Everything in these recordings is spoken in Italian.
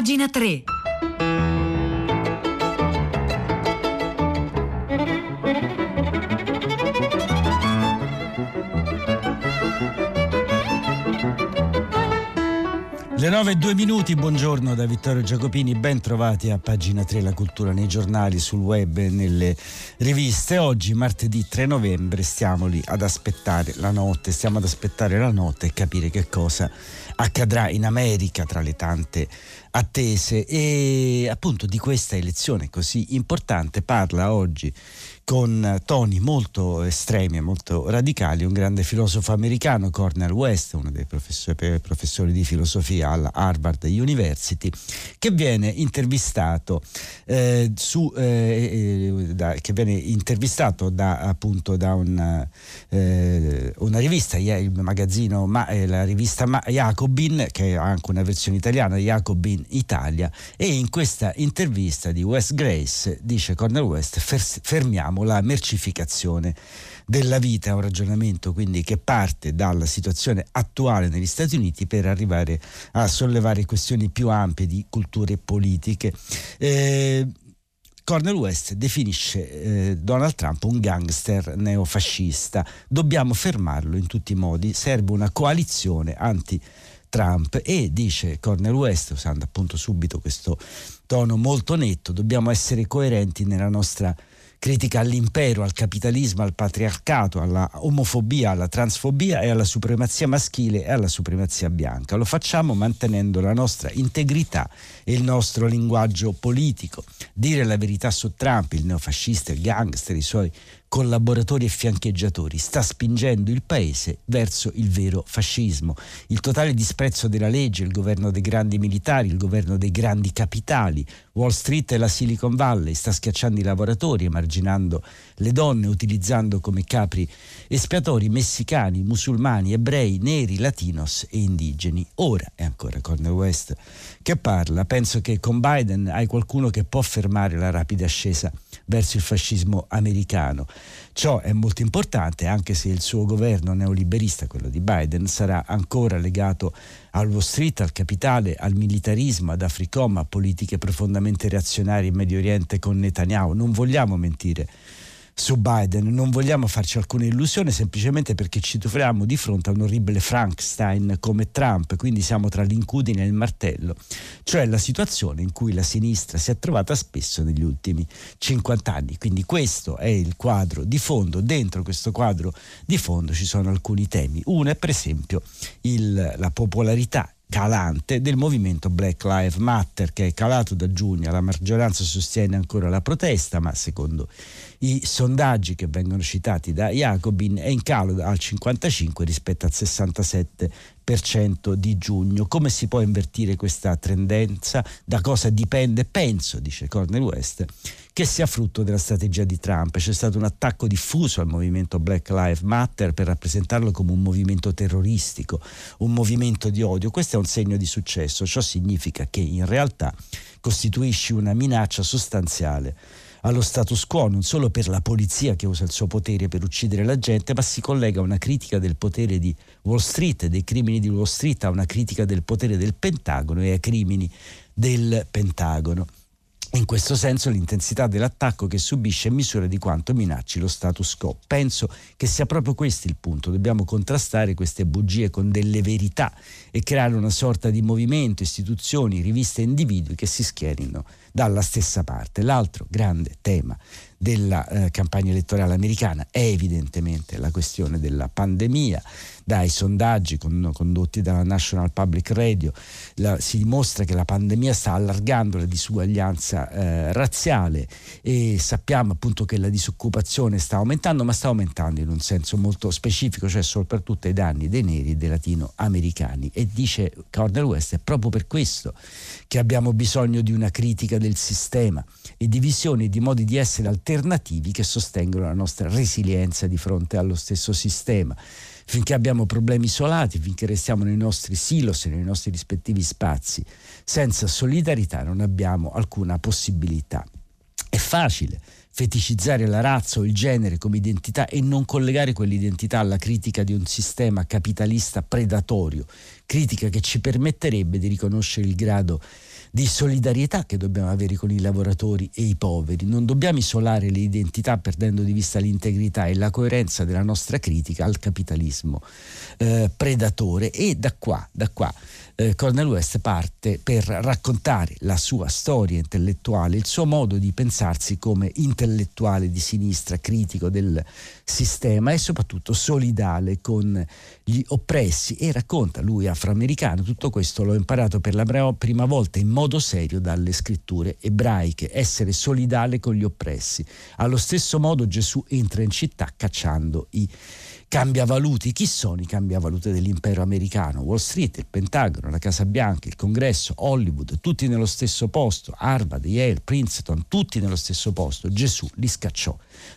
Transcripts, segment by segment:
pagina 3. 9 e 2 minuti, buongiorno da Vittorio Giacopini, ben trovati a pagina 3 la cultura nei giornali, sul web e nelle riviste. Oggi, martedì 3 novembre, stiamo lì ad aspettare la notte, stiamo ad aspettare la notte e capire che cosa accadrà in America tra le tante attese e appunto di questa elezione così importante parla oggi con toni molto estremi e molto radicali un grande filosofo americano, Cornel West, uno dei professori, professori di filosofia alla Harvard University, che viene intervistato, eh, su, eh, eh da, che viene intervistato da, appunto, da una, eh, una rivista, il magazzino, ma, eh, la rivista ma, Jacobin, che ha anche una versione italiana, Jacobin Italia, e in questa intervista di West Grace dice Cornel West, fermiamo la mercificazione della vita, un ragionamento quindi che parte dalla situazione attuale negli Stati Uniti per arrivare a sollevare questioni più ampie di culture politiche. Eh, Cornel West definisce eh, Donald Trump un gangster neofascista. Dobbiamo fermarlo in tutti i modi. Serve una coalizione anti Trump e dice Cornel West, usando appunto subito questo tono molto netto, dobbiamo essere coerenti nella nostra critica all'impero, al capitalismo, al patriarcato, alla omofobia, alla transfobia e alla supremazia maschile e alla supremazia bianca. Lo facciamo mantenendo la nostra integrità e il nostro linguaggio politico. Dire la verità su Trump, il neofascista, il gangster, i suoi collaboratori e fiancheggiatori, sta spingendo il paese verso il vero fascismo. Il totale disprezzo della legge, il governo dei grandi militari, il governo dei grandi capitali, Wall Street e la Silicon Valley sta schiacciando i lavoratori, emarginando le donne, utilizzando come capri espiatori messicani, musulmani, ebrei, neri, latinos e indigeni. Ora è ancora Cornel West che parla. Penso che con Biden hai qualcuno che può fermare la rapida ascesa verso il fascismo americano. Ciò è molto importante anche se il suo governo neoliberista, quello di Biden, sarà ancora legato al Wall Street, al capitale, al militarismo, ad Africom, a politiche profondamente reazionarie in Medio Oriente con Netanyahu. Non vogliamo mentire su Biden. Non vogliamo farci alcuna illusione semplicemente perché ci troviamo di fronte a un orribile Frankenstein come Trump, quindi siamo tra l'incudine e il martello, cioè la situazione in cui la sinistra si è trovata spesso negli ultimi 50 anni. Quindi questo è il quadro di fondo. Dentro questo quadro di fondo ci sono alcuni temi. Uno è per esempio il, la popolarità calante del movimento Black Lives Matter che è calato da giugno, la maggioranza sostiene ancora la protesta, ma secondo i sondaggi che vengono citati da Jacobin è in calo al 55 rispetto al 67% di giugno. Come si può invertire questa tendenza? Da cosa dipende? Penso, dice Cornel West, che sia frutto della strategia di Trump. C'è stato un attacco diffuso al movimento Black Lives Matter per rappresentarlo come un movimento terroristico, un movimento di odio. Questo è un segno di successo. Ciò significa che in realtà costituisci una minaccia sostanziale allo status quo, non solo per la polizia che usa il suo potere per uccidere la gente, ma si collega a una critica del potere di Wall Street, dei crimini di Wall Street, a una critica del potere del Pentagono e ai crimini del Pentagono. In questo senso l'intensità dell'attacco che subisce è misura di quanto minacci lo status quo. Penso che sia proprio questo il punto. Dobbiamo contrastare queste bugie con delle verità e creare una sorta di movimento, istituzioni, riviste individui che si schierino dalla stessa parte. L'altro grande tema della eh, campagna elettorale americana è evidentemente la questione della pandemia. Dai sondaggi con, condotti dalla National Public Radio la, si dimostra che la pandemia sta allargando la disuguaglianza eh, razziale e sappiamo appunto che la disoccupazione sta aumentando, ma sta aumentando in un senso molto specifico, cioè soprattutto ai danni dei neri e dei latinoamericani. E dice Cornel West, è proprio per questo che abbiamo bisogno di una critica del sistema e di visioni e di modi di essere alternativi che sostengono la nostra resilienza di fronte allo stesso sistema. Finché abbiamo problemi isolati, finché restiamo nei nostri silos, nei nostri rispettivi spazi, senza solidarietà non abbiamo alcuna possibilità. È facile feticizzare la razza o il genere come identità e non collegare quell'identità alla critica di un sistema capitalista predatorio, critica che ci permetterebbe di riconoscere il grado di solidarietà che dobbiamo avere con i lavoratori e i poveri. Non dobbiamo isolare le identità perdendo di vista l'integrità e la coerenza della nostra critica al capitalismo eh, predatore e da qua, da qua eh, Cornel West parte per raccontare la sua storia intellettuale, il suo modo di pensarsi come intellettuale di sinistra, critico del sistema e soprattutto solidale con gli oppressi e racconta lui afroamericano, tutto questo l'ho imparato per la prima volta in modo serio dalle scritture ebraiche, essere solidale con gli oppressi. Allo stesso modo Gesù entra in città cacciando i cambiavaluti. Chi sono i cambiavaluti dell'impero americano? Wall Street, il Pentagono, la Casa Bianca, il Congresso, Hollywood, tutti nello stesso posto, Harvard, Yale, Princeton, tutti nello stesso posto. Gesù li scacciò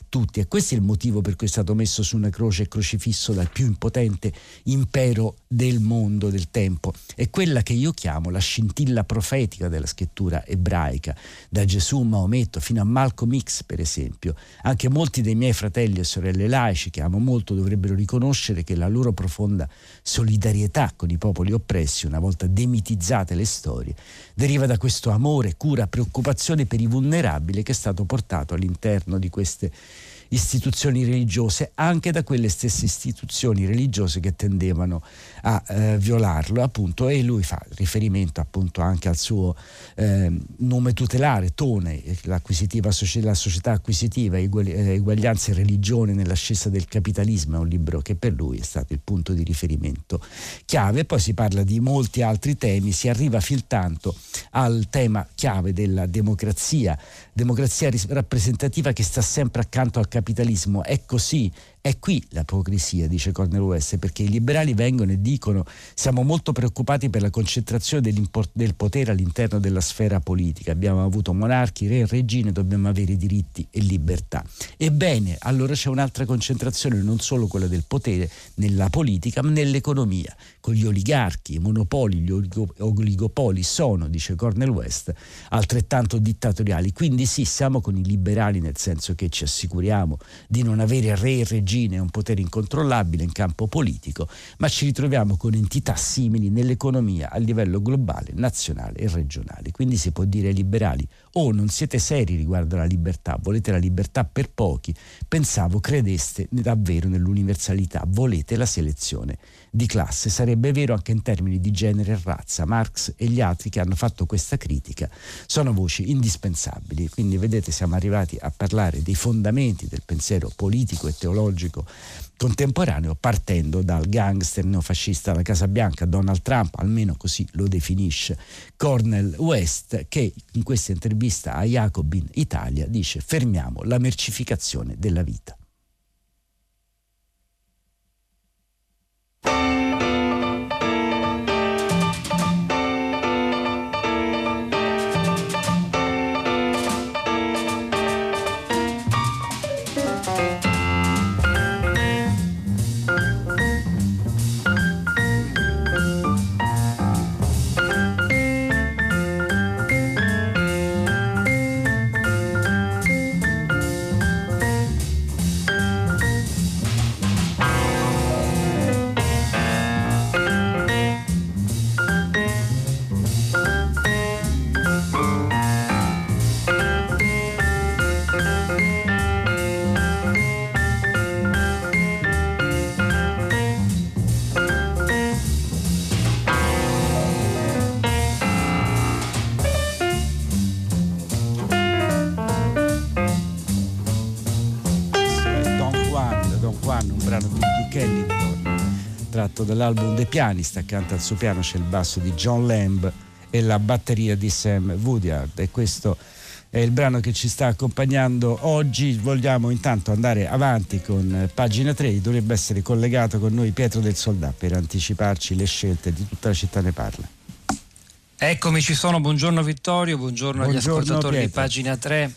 tutti e questo è il motivo per cui è stato messo su una croce e crocifisso dal più impotente impero del mondo, del tempo. È quella che io chiamo la scintilla profetica della scrittura ebraica, da Gesù, Maometto fino a Malcolm X per esempio. Anche molti dei miei fratelli e sorelle laici che amo molto dovrebbero riconoscere che la loro profonda solidarietà con i popoli oppressi, una volta demitizzate le storie, deriva da questo amore, cura, preoccupazione per i vulnerabili che è stato portato all'interno di queste istituzioni religiose, anche da quelle stesse istituzioni religiose che tendevano a eh, violarlo, appunto, e lui fa riferimento appunto anche al suo eh, nome tutelare, Tone, società, la società acquisitiva, eguaglianza e religione nell'ascesa del capitalismo, è un libro che per lui è stato il punto di riferimento chiave, poi si parla di molti altri temi, si arriva fin tanto al tema chiave della democrazia, democrazia rappresentativa che sta sempre accanto al capitalismo, è così, è qui l'apocrisia, dice Cornel West, perché i liberali vengono e dicono siamo molto preoccupati per la concentrazione del potere all'interno della sfera politica. Abbiamo avuto monarchi, re e regine, dobbiamo avere diritti e libertà. Ebbene, allora c'è un'altra concentrazione, non solo quella del potere nella politica, ma nell'economia. Con gli oligarchi, i monopoli, gli oligopoli sono, dice Cornel West, altrettanto dittatoriali. Quindi sì, siamo con i liberali nel senso che ci assicuriamo di non avere re e regine regine, un potere incontrollabile in campo politico, ma ci ritroviamo con entità simili nell'economia a livello globale, nazionale e regionale. Quindi si può dire ai liberali o oh, non siete seri riguardo alla libertà, volete la libertà per pochi, pensavo credeste davvero nell'universalità, volete la selezione di classe. Sarebbe vero anche in termini di genere e razza. Marx e gli altri che hanno fatto questa critica sono voci indispensabili. Quindi vedete siamo arrivati a parlare dei fondamenti del pensiero politico e teologico contemporaneo partendo dal gangster neofascista della Casa Bianca Donald Trump, almeno così lo definisce Cornel West, che in questa intervista a Jacobin Italia dice fermiamo la mercificazione della vita. Tratto dall'album The Pianist, accanto al suo piano c'è il basso di John Lamb e la batteria di Sam Woodyard e questo è il brano che ci sta accompagnando oggi. Vogliamo intanto andare avanti con pagina 3, dovrebbe essere collegato con noi Pietro del Soldà per anticiparci le scelte di tutta la città ne parla. Eccomi, ci sono. Buongiorno Vittorio, buongiorno, buongiorno agli ascoltatori Pietro. di pagina 3.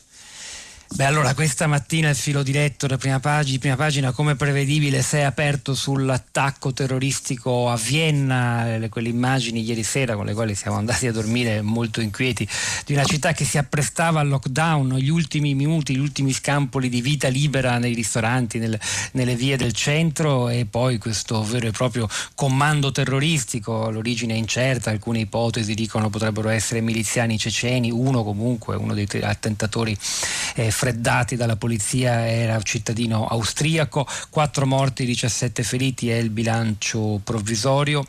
Beh, allora questa mattina il filo diretto da prima pagina, prima pagina come prevedibile si è aperto sull'attacco terroristico a Vienna, le, quelle immagini ieri sera con le quali siamo andati a dormire molto inquieti, di una città che si apprestava al lockdown, gli ultimi minuti, gli ultimi scampoli di vita libera nei ristoranti, nel, nelle vie del centro e poi questo vero e proprio comando terroristico, l'origine è incerta, alcune ipotesi dicono potrebbero essere miliziani ceceni, uno comunque, uno dei attentatori eh, freddati dalla polizia era cittadino austriaco, 4 morti, 17 feriti è il bilancio provvisorio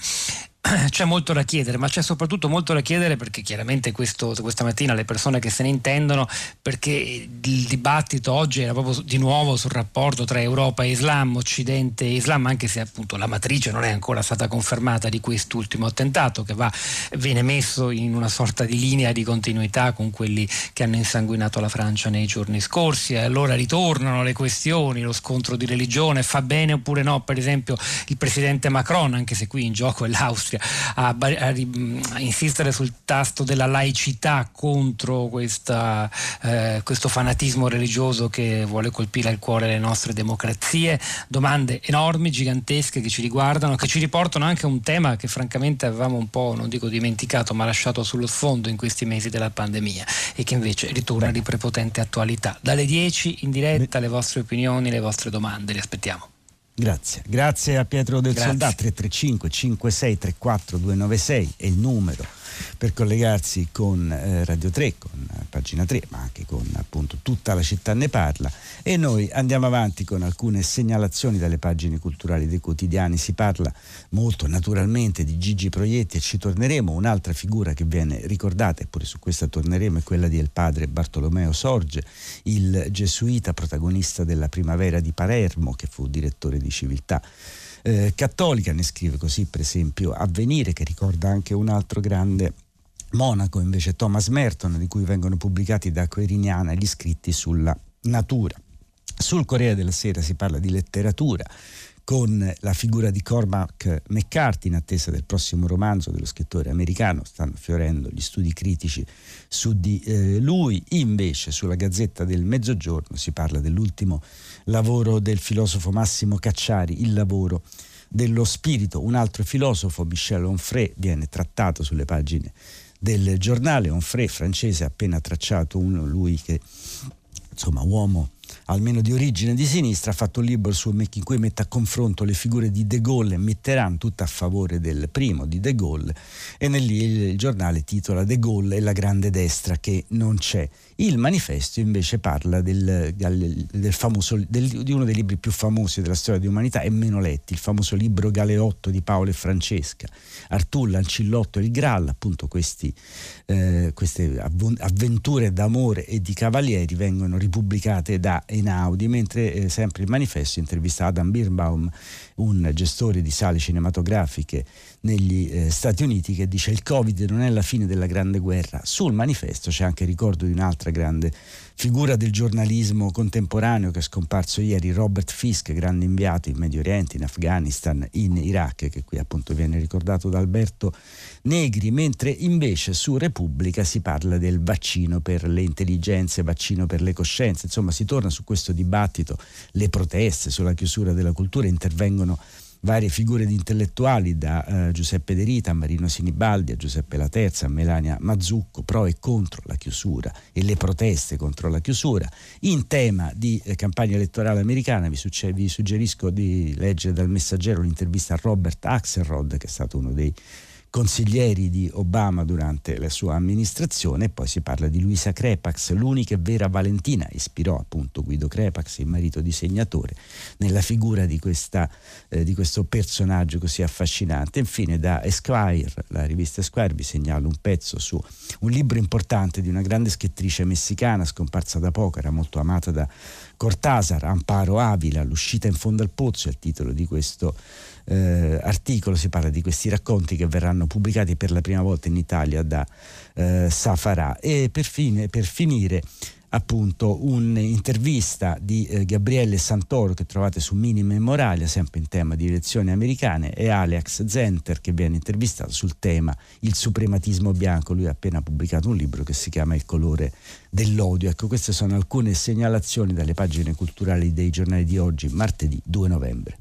c'è molto da chiedere, ma c'è soprattutto molto da chiedere perché chiaramente questo, questa mattina le persone che se ne intendono, perché il dibattito oggi era proprio di nuovo sul rapporto tra Europa e Islam, Occidente e Islam, anche se appunto la matrice non è ancora stata confermata di quest'ultimo attentato che va, viene messo in una sorta di linea di continuità con quelli che hanno insanguinato la Francia nei giorni scorsi. E allora ritornano le questioni, lo scontro di religione, fa bene oppure no, per esempio il presidente Macron, anche se qui in gioco è l'Austria, a, a, a insistere sul tasto della laicità contro questa, eh, questo fanatismo religioso che vuole colpire il cuore delle nostre democrazie. Domande enormi, gigantesche che ci riguardano, che ci riportano anche a un tema che francamente avevamo un po', non dico dimenticato, ma lasciato sullo sfondo in questi mesi della pandemia e che invece ritorna di prepotente attualità. Dalle 10 in diretta le vostre opinioni, le vostre domande, le aspettiamo. Grazie, grazie a Pietro del. Soldato 335 5634 296 è il numero per collegarsi con eh, Radio 3, con eh, pagina 3, ma anche con appunto tutta la città ne parla e noi andiamo avanti con alcune segnalazioni dalle pagine culturali dei quotidiani. Si parla molto naturalmente di Gigi Proietti e ci torneremo. Un'altra figura che viene ricordata, eppure su questa torneremo, è quella di El Padre Bartolomeo Sorge, il gesuita protagonista della primavera di Palermo, che fu direttore di Civiltà eh, cattolica, ne scrive così per esempio Avvenire che ricorda anche un altro grande monaco invece Thomas Merton di cui vengono pubblicati da Queriniana gli scritti sulla natura. Sul Corriere della Sera si parla di letteratura, con la figura di Cormac McCarthy in attesa del prossimo romanzo dello scrittore americano, stanno fiorendo gli studi critici su di eh, lui, invece sulla Gazzetta del Mezzogiorno si parla dell'ultimo lavoro del filosofo Massimo Cacciari, il lavoro dello spirito, un altro filosofo, Michel Onfray, viene trattato sulle pagine del giornale, Onfray francese appena tracciato, uno, lui che insomma uomo almeno di origine di sinistra, ha fatto un libro in cui mette a confronto le figure di De Gaulle e Mitterrand, tutta a favore del primo, di De Gaulle, e nel, il giornale titola De Gaulle e la grande destra che non c'è. Il manifesto invece parla del, del famoso, del, di uno dei libri più famosi della storia di umanità e meno letti, il famoso libro Galeotto di Paolo e Francesca, Artulla, Ancillotto e il Graal, appunto questi, eh, queste avventure d'amore e di cavalieri vengono ripubblicate da Einaudi, mentre eh, sempre il manifesto intervista Adam Birnbaum, un gestore di sale cinematografiche negli eh, Stati Uniti che dice il Covid non è la fine della grande guerra. Sul manifesto c'è anche il ricordo di un'altra grande figura del giornalismo contemporaneo che è scomparso ieri, Robert Fisk, grande inviato in Medio Oriente, in Afghanistan, in Iraq, che qui appunto viene ricordato da Alberto Negri, mentre invece su Repubblica si parla del vaccino per le intelligenze, vaccino per le coscienze, insomma si torna su questo dibattito, le proteste sulla chiusura della cultura intervengono varie figure di intellettuali da eh, Giuseppe De Rita a Marino Sinibaldi a Giuseppe Laterza a Melania Mazzucco pro e contro la chiusura e le proteste contro la chiusura. In tema di eh, campagna elettorale americana vi, succe- vi suggerisco di leggere dal messaggero l'intervista a Robert Axelrod che è stato uno dei consiglieri di Obama durante la sua amministrazione e poi si parla di Luisa Crepax, l'unica vera Valentina, ispirò appunto Guido Crepax, il marito disegnatore, nella figura di, questa, eh, di questo personaggio così affascinante. Infine da Esquire, la rivista Esquire, vi segnalo un pezzo su un libro importante di una grande scrittrice messicana scomparsa da poco, era molto amata da Cortázar, Amparo Avila, L'uscita in fondo al pozzo è il titolo di questo eh, articolo, si parla di questi racconti che verranno pubblicati per la prima volta in Italia da eh, Safarà. E per, fine, per finire appunto un'intervista di eh, Gabriele Santoro che trovate su Mini Memoralia, sempre in tema di elezioni americane, e Alex Zenter che viene intervistato sul tema il suprematismo bianco. Lui ha appena pubblicato un libro che si chiama Il colore dell'odio. Ecco, queste sono alcune segnalazioni dalle pagine culturali dei giornali di oggi, martedì 2 novembre.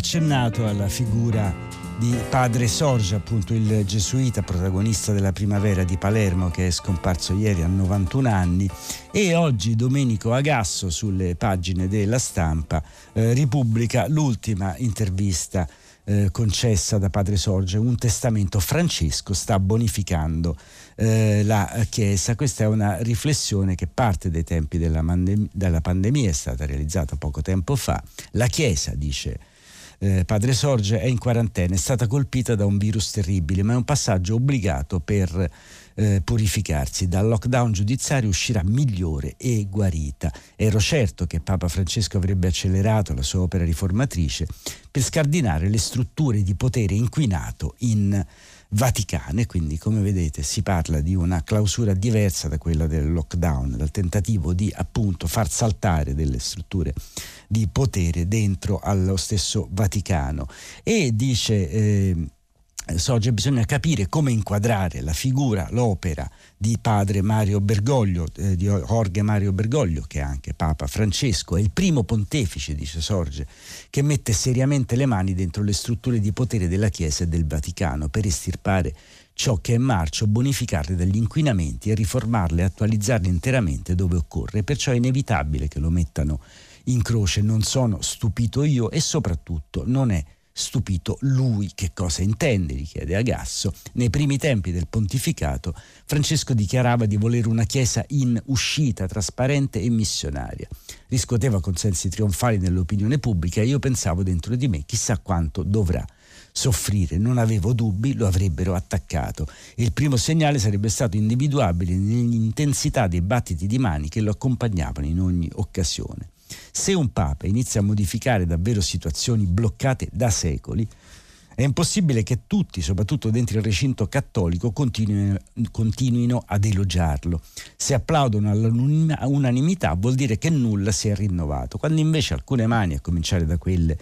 Accennato alla figura di padre Sorge, appunto il gesuita protagonista della primavera di Palermo che è scomparso ieri a 91 anni e oggi Domenico Agasso sulle pagine della stampa eh, ripubblica l'ultima intervista eh, concessa da padre Sorge, un testamento Francesco sta bonificando eh, la Chiesa. Questa è una riflessione che parte dai tempi della, mandem- della pandemia, è stata realizzata poco tempo fa. La Chiesa, dice eh, padre Sorge è in quarantena, è stata colpita da un virus terribile, ma è un passaggio obbligato per eh, purificarsi. Dal lockdown giudiziario uscirà migliore e guarita. Ero certo che Papa Francesco avrebbe accelerato la sua opera riformatrice per scardinare le strutture di potere inquinato in vaticane, quindi come vedete si parla di una clausura diversa da quella del lockdown, dal tentativo di appunto far saltare delle strutture di potere dentro allo stesso Vaticano. E dice eh, Sogge bisogna capire come inquadrare la figura, l'opera di padre Mario Bergoglio, eh, di Jorge Mario Bergoglio, che è anche Papa Francesco, è il primo pontefice, dice Sorge, che mette seriamente le mani dentro le strutture di potere della Chiesa e del Vaticano per estirpare ciò che è marcio, bonificarle dagli inquinamenti e riformarle attualizzarle interamente dove occorre. Perciò è inevitabile che lo mettano in croce. Non sono stupito io e soprattutto non è Stupito lui che cosa intende, gli chiede Agasso. Nei primi tempi del pontificato Francesco dichiarava di volere una chiesa in uscita, trasparente e missionaria. Riscuoteva consensi trionfali nell'opinione pubblica e io pensavo dentro di me chissà quanto dovrà soffrire. Non avevo dubbi, lo avrebbero attaccato. Il primo segnale sarebbe stato individuabile nell'intensità dei battiti di mani che lo accompagnavano in ogni occasione. Se un Papa inizia a modificare davvero situazioni bloccate da secoli, è impossibile che tutti, soprattutto dentro il recinto cattolico, continuino, continuino ad elogiarlo. Se applaudono all'unanimità vuol dire che nulla si è rinnovato, quando invece alcune mani, a cominciare da quelle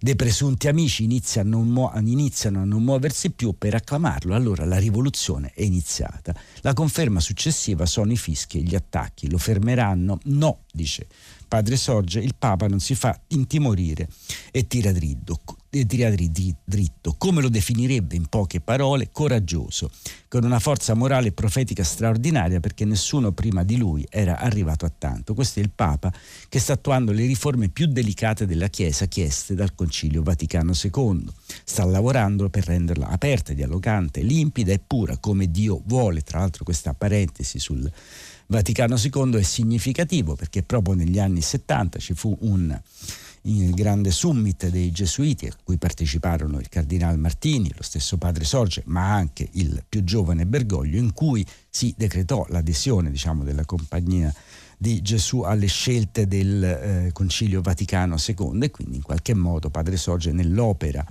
dei presunti amici, iniziano, iniziano a non muoversi più per acclamarlo, allora la rivoluzione è iniziata. La conferma successiva sono i fischi e gli attacchi. Lo fermeranno? No, dice padre Sorge, il Papa non si fa intimorire e tira dritto, e tira dritto, come lo definirebbe in poche parole, coraggioso, con una forza morale e profetica straordinaria perché nessuno prima di lui era arrivato a tanto. Questo è il Papa che sta attuando le riforme più delicate della Chiesa chieste dal Concilio Vaticano II. Sta lavorando per renderla aperta, dialogante, limpida e pura come Dio vuole. Tra l'altro questa parentesi sul Vaticano II è significativo perché proprio negli anni 70 ci fu un grande summit dei gesuiti a cui parteciparono il cardinale Martini, lo stesso padre Sorge, ma anche il più giovane Bergoglio, in cui si decretò l'adesione diciamo, della compagnia di Gesù alle scelte del eh, Concilio Vaticano II e quindi in qualche modo padre Sorge nell'opera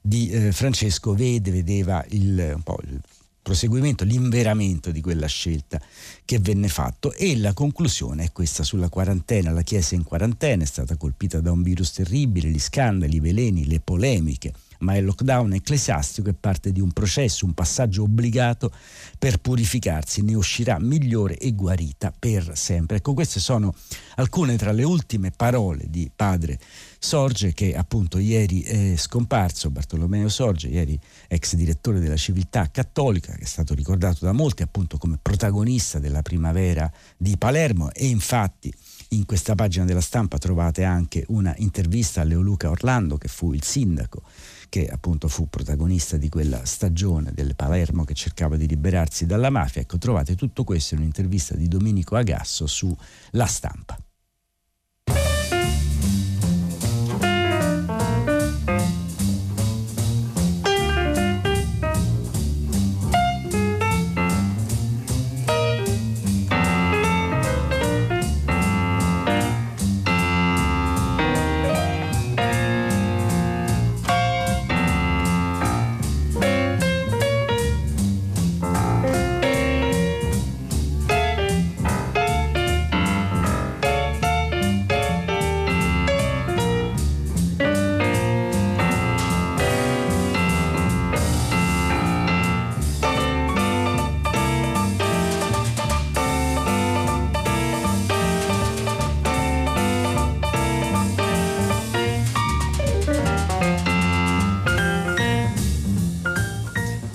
di eh, Francesco vede, vedeva il, un po' il proseguimento, l'inveramento di quella scelta che venne fatto. E la conclusione è questa sulla quarantena, la Chiesa in quarantena è stata colpita da un virus terribile, gli scandali, i veleni, le polemiche, ma il lockdown ecclesiastico è parte di un processo, un passaggio obbligato per purificarsi, ne uscirà migliore e guarita per sempre. Ecco, queste sono alcune tra le ultime parole di padre Sorge che appunto ieri è scomparso, Bartolomeo Sorge, ieri ex direttore della Civiltà Cattolica, che è stato ricordato da molti appunto come protagonista della primavera di Palermo e infatti in questa pagina della stampa trovate anche una intervista a Leoluca Orlando che fu il sindaco che appunto fu protagonista di quella stagione del Palermo che cercava di liberarsi dalla mafia. Ecco, trovate tutto questo in un'intervista di Domenico Agasso su La Stampa.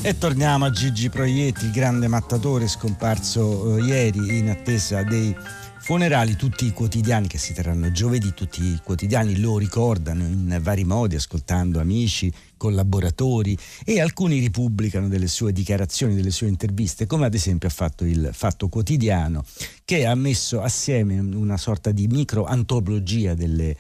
E torniamo a Gigi Proietti, il grande mattatore scomparso eh, ieri in attesa dei funerali. Tutti i quotidiani che si terranno giovedì, tutti i quotidiani lo ricordano in vari modi, ascoltando amici, collaboratori e alcuni ripubblicano delle sue dichiarazioni, delle sue interviste, come ad esempio ha fatto il Fatto Quotidiano, che ha messo assieme una sorta di micro-antologia delle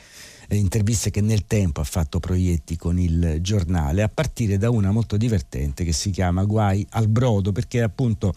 interviste che nel tempo ha fatto proietti con il giornale, a partire da una molto divertente che si chiama Guai al brodo, perché appunto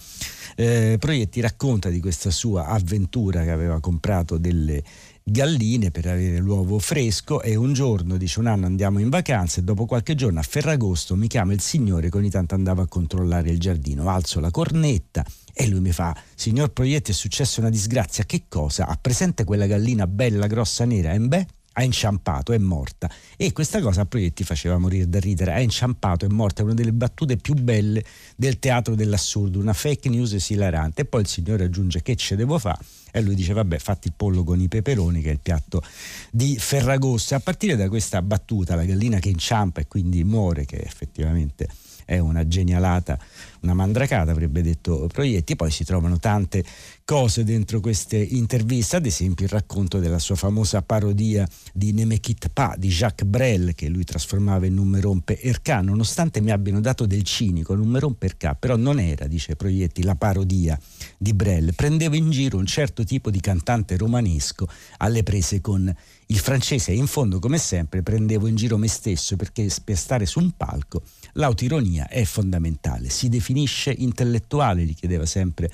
eh, Proietti racconta di questa sua avventura che aveva comprato delle galline per avere l'uovo fresco e un giorno, dice un anno andiamo in vacanza e dopo qualche giorno a Ferragosto mi chiama il signore che ogni tanto andava a controllare il giardino, alzo la cornetta e lui mi fa signor Proietti è successa una disgrazia, che cosa? Ha presente quella gallina bella grossa nera? E beh ha inciampato, è morta. E questa cosa a Proietti faceva morire da ridere. Ha inciampato, è morta, è una delle battute più belle del teatro dell'assurdo, una fake news esilarante. E poi il signore aggiunge che ce devo fare? E lui dice vabbè fatti il pollo con i peperoni che è il piatto di Ferragosto. E a partire da questa battuta, la gallina che inciampa e quindi muore, che effettivamente è una genialata, una mandracata, avrebbe detto Proietti. Poi si trovano tante cose dentro queste interviste, ad esempio il racconto della sua famosa parodia di Nemekit Pa di Jacques Brel che lui trasformava in Numeron per K, nonostante mi abbiano dato del cinico Numeron per K, però non era, dice Proietti, la parodia di Brel, prendeva in giro un certo tipo di cantante romanesco alle prese con il francese e in fondo come sempre prendevo in giro me stesso perché per stare su un palco l'autoironia è fondamentale, si definisce intellettuale, gli chiedeva sempre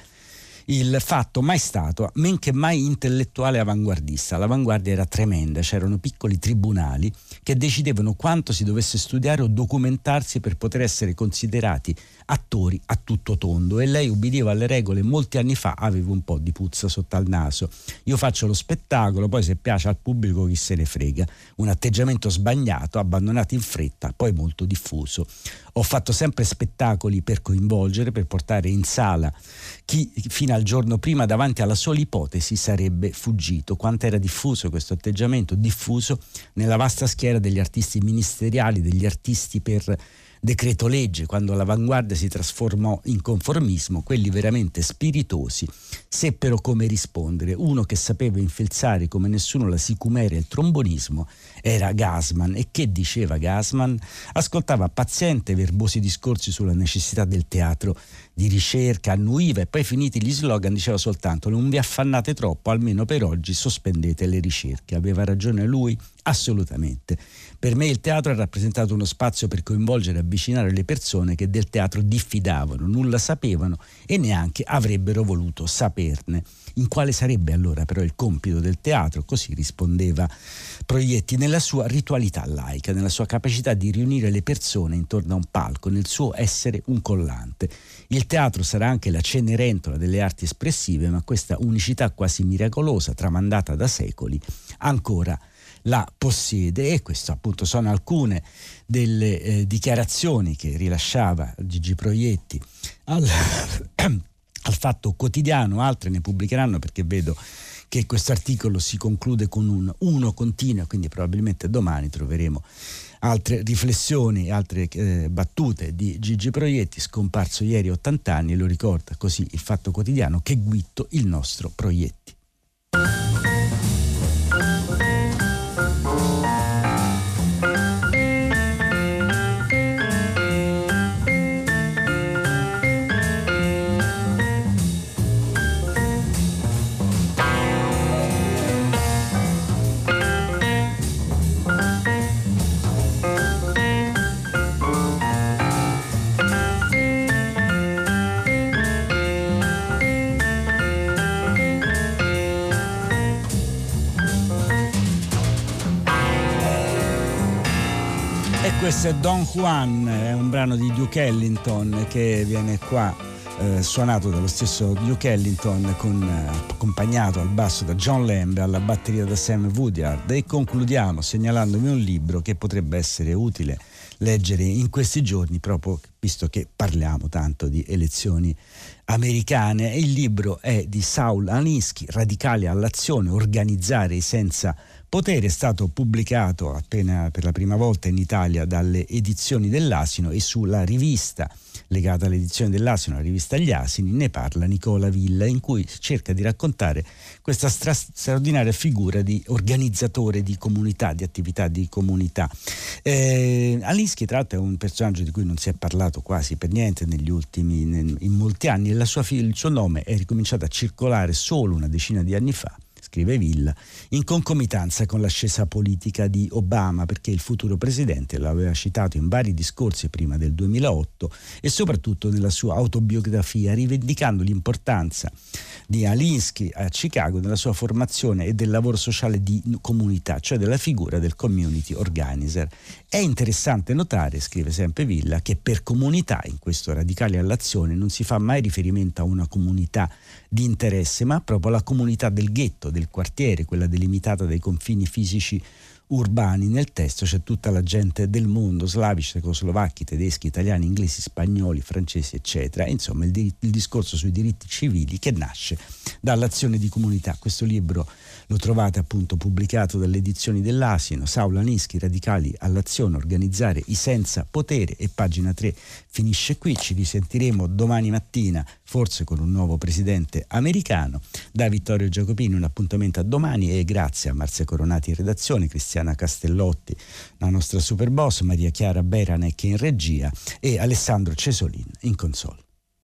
il fatto mai stato, men che mai intellettuale avanguardista. L'avanguardia era tremenda, c'erano piccoli tribunali che decidevano quanto si dovesse studiare o documentarsi per poter essere considerati attori a tutto tondo e lei ubbidiva alle regole molti anni fa aveva un po' di puzza sotto al naso io faccio lo spettacolo poi se piace al pubblico chi se ne frega un atteggiamento sbagnato abbandonato in fretta poi molto diffuso ho fatto sempre spettacoli per coinvolgere per portare in sala chi fino al giorno prima davanti alla sola ipotesi sarebbe fuggito. Quanto era diffuso questo atteggiamento? Diffuso nella vasta schiera degli artisti ministeriali, degli artisti per decreto legge, quando l'avanguardia si trasformò in conformismo, quelli veramente spiritosi seppero come rispondere. Uno che sapeva infilzare come nessuno la sicumera e il trombonismo era Gasman. E che diceva Gasman? Ascoltava paziente verbosi discorsi sulla necessità del teatro di ricerca, annuiva e poi finiti gli slogan diceva soltanto non vi affannate troppo, almeno per oggi sospendete le ricerche. Aveva ragione lui? Assolutamente. Per me il teatro ha rappresentato uno spazio per coinvolgere e avvicinare le persone che del teatro diffidavano, nulla sapevano e neanche avrebbero voluto saperne. In quale sarebbe allora però il compito del teatro? Così rispondeva Proietti nella sua ritualità laica, nella sua capacità di riunire le persone intorno a un palco, nel suo essere un collante. Il teatro sarà anche la cenerentola delle arti espressive, ma questa unicità quasi miracolosa, tramandata da secoli, ancora la possiede e queste appunto sono alcune delle eh, dichiarazioni che rilasciava Gigi Proietti al, al Fatto Quotidiano, altre ne pubblicheranno perché vedo che questo articolo si conclude con un uno continua, quindi probabilmente domani troveremo altre riflessioni altre eh, battute di Gigi Proietti, scomparso ieri 80 anni, lo ricorda così il Fatto Quotidiano che Guitto il nostro Proietti. Questo è Don Juan, è un brano di Duke Ellington che viene qua eh, suonato dallo stesso Duke Ellington con, eh, accompagnato al basso da John Lamb alla batteria da Sam Woodyard. E concludiamo segnalandovi un libro che potrebbe essere utile leggere in questi giorni proprio visto che parliamo tanto di elezioni americane. Il libro è di Saul Alinsky, Radicali all'azione, organizzare senza Potere è stato pubblicato appena per la prima volta in Italia dalle edizioni dell'Asino e sulla rivista legata all'edizione dell'Asino, la rivista Gli Asini, ne parla Nicola Villa, in cui cerca di raccontare questa stra- straordinaria figura di organizzatore di comunità, di attività di comunità. Eh, Alinsky, tra l'altro, è un personaggio di cui non si è parlato quasi per niente negli ultimi, in molti anni, sua, il suo nome è ricominciato a circolare solo una decina di anni fa scrive Villa, in concomitanza con l'ascesa politica di Obama, perché il futuro presidente l'aveva citato in vari discorsi prima del 2008 e soprattutto nella sua autobiografia, rivendicando l'importanza di Alinsky a Chicago nella sua formazione e del lavoro sociale di comunità, cioè della figura del community organizer. È interessante notare, scrive sempre Villa, che per comunità in questo radicale all'azione non si fa mai riferimento a una comunità di interesse, ma proprio alla comunità del ghetto, del quartiere, quella delimitata dai confini fisici urbani. Nel testo c'è tutta la gente del mondo, slavici, cecoslovacchi, tedeschi, italiani, inglesi, spagnoli, francesi, eccetera. Insomma, il, dir- il discorso sui diritti civili che nasce dall'azione di comunità. Questo libro lo trovate appunto pubblicato dalle edizioni dell'Asino, Saula Nischi, Radicali all'azione, organizzare i senza potere e pagina 3 finisce qui, ci risentiremo domani mattina, forse con un nuovo presidente americano. Da Vittorio Giacopini un appuntamento a domani e grazie a Marzia Coronati in redazione, Cristiana Castellotti, la nostra super boss, Maria Chiara Beranec in regia e Alessandro Cesolin in console.